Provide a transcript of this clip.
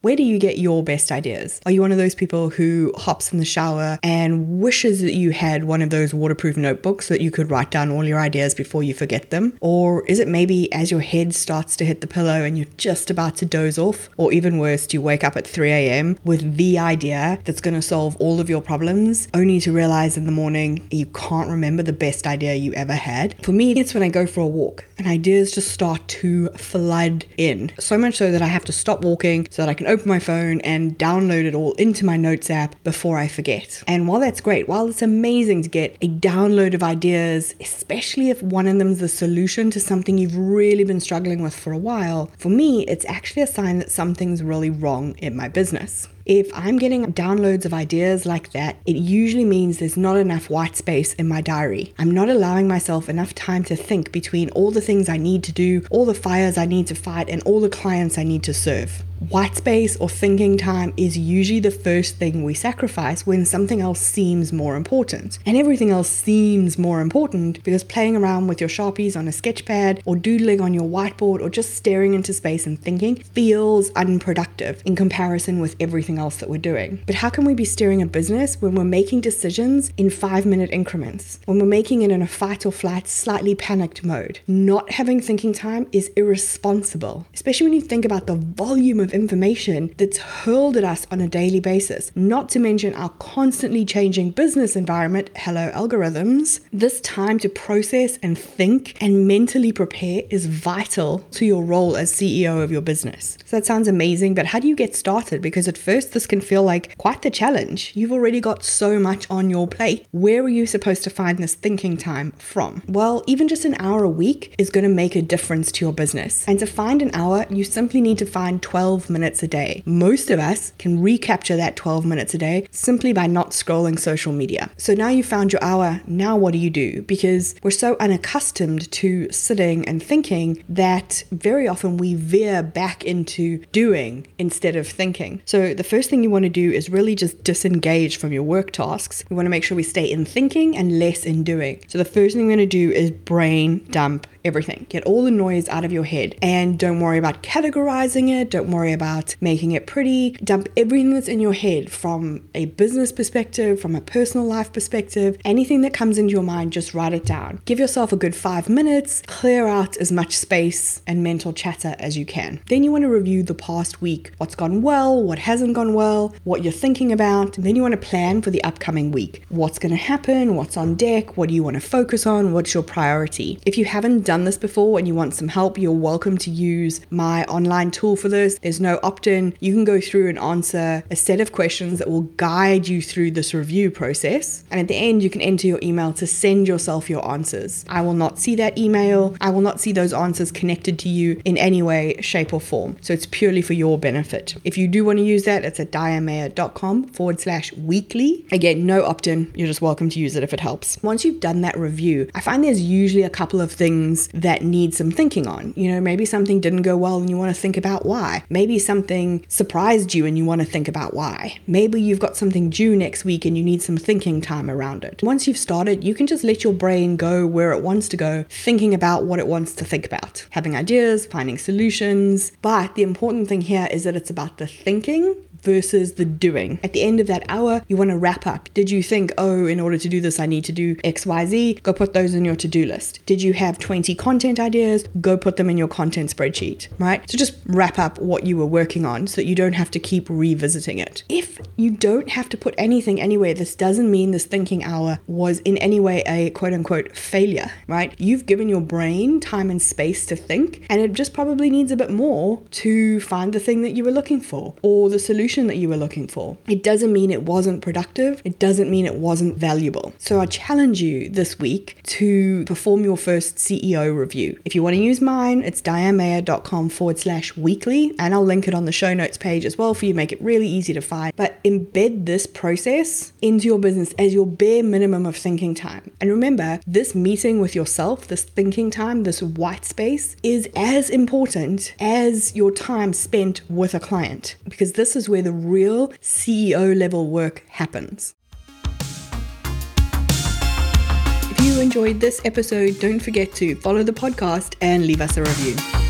Where do you get your best ideas? Are you one of those people who hops in the shower and wishes that you had one of those waterproof notebooks so that you could write down all your ideas before you forget them? Or is it maybe as your head starts to hit the pillow and you're just about to doze off? Or even worse, you wake up at 3 a.m. with the idea that's going to solve all of your problems, only to realize in the morning you can't remember the best idea you ever had? For me, it's when I go for a walk and ideas just start to flood in. So much so that I have to stop walking so that I can open my phone and download it all into my notes app before I forget. And while that's great, while it's amazing to get a download of ideas, especially if one of them is the solution to something you've really been struggling with for a while, for me, it's actually a sign that something's really wrong in my business. If I'm getting downloads of ideas like that, it usually means there's not enough white space in my diary. I'm not allowing myself enough time to think between all the things I need to do, all the fires I need to fight, and all the clients I need to serve. White space or thinking time is usually the first thing we sacrifice when something else seems more important. And everything else seems more important because playing around with your Sharpies on a sketch pad or doodling on your whiteboard or just staring into space and thinking feels unproductive in comparison with everything else that we're doing. But how can we be steering a business when we're making decisions in five minute increments? When we're making it in a fight or flight, slightly panicked mode? Not having thinking time is irresponsible, especially when you think about the volume of information that's hurled at us on a daily basis, not to mention our constantly changing business environment. Hello, algorithms. This time to process and think and mentally prepare is vital to your role as CEO of your business. So that sounds amazing, but how do you get started? Because at first, this can feel like quite the challenge. You've already got so much on your plate. Where are you supposed to find this thinking time from? Well, even just an hour a week is going to make a difference to your business. And to find an hour, you simply need to find 12 minutes a day. Most of us can recapture that 12 minutes a day simply by not scrolling social media. So now you've found your hour. Now what do you do? Because we're so unaccustomed to sitting and thinking that very often we veer back into doing instead of thinking. So the first thing you want to do is really just disengage from your work tasks. We want to make sure we stay in thinking and less in doing. So the first thing we're going to do is brain dump everything. Get all the noise out of your head and don't worry about categorizing it. Don't worry about making it pretty. Dump everything that's in your head from a business perspective, from a personal life perspective, anything that comes into your mind, just write it down. Give yourself a good five minutes, clear out as much space and mental chatter as you can. Then you want to review the past week what's gone well, what hasn't gone well, what you're thinking about. And then you want to plan for the upcoming week. What's going to happen? What's on deck? What do you want to focus on? What's your priority? If you haven't done this before and you want some help, you're welcome to use my online tool for this. There's no opt in. You can go through and answer a set of questions that will guide you through this review process. And at the end, you can enter your email to send yourself your answers. I will not see that email. I will not see those answers connected to you in any way, shape, or form. So it's purely for your benefit. If you do want to use that, it's at dianemayor.com forward slash weekly. Again, no opt in. You're just welcome to use it if it helps. Once you've done that review, I find there's usually a couple of things that need some thinking on. You know, maybe something didn't go well and you want to think about why. Maybe something surprised you and you want to think about why. Maybe you've got something due next week and you need some thinking time around it. Once you've started, you can just let your brain go where it wants to go, thinking about what it wants to think about, having ideas, finding solutions. But the important thing here is that it's about the thinking versus the doing. At the end of that hour, you want to wrap up. Did you think, oh, in order to do this, I need to do XYZ? Go put those in your to do list. Did you have 20 content ideas? Go put them in your content spreadsheet, right? So just wrap up what you were working on so that you don't have to keep revisiting it. If you don't have to put anything anywhere, this doesn't mean this thinking hour was in any way a quote unquote failure, right? You've given your brain time and space to think, and it just probably needs a bit more to find the thing that you were looking for or the solution information that you were looking for. It doesn't mean it wasn't productive, it doesn't mean it wasn't valuable. So I challenge you this week to perform your first CEO review. If you want to use mine, it's dianemayer.com forward slash weekly, and I'll link it on the show notes page as well for you, make it really easy to find. But embed this process into your business as your bare minimum of thinking time. And remember, this meeting with yourself, this thinking time, this white space is as important as your time spent with a client because this is where the real CEO level work happens. If you enjoyed this episode, don't forget to follow the podcast and leave us a review.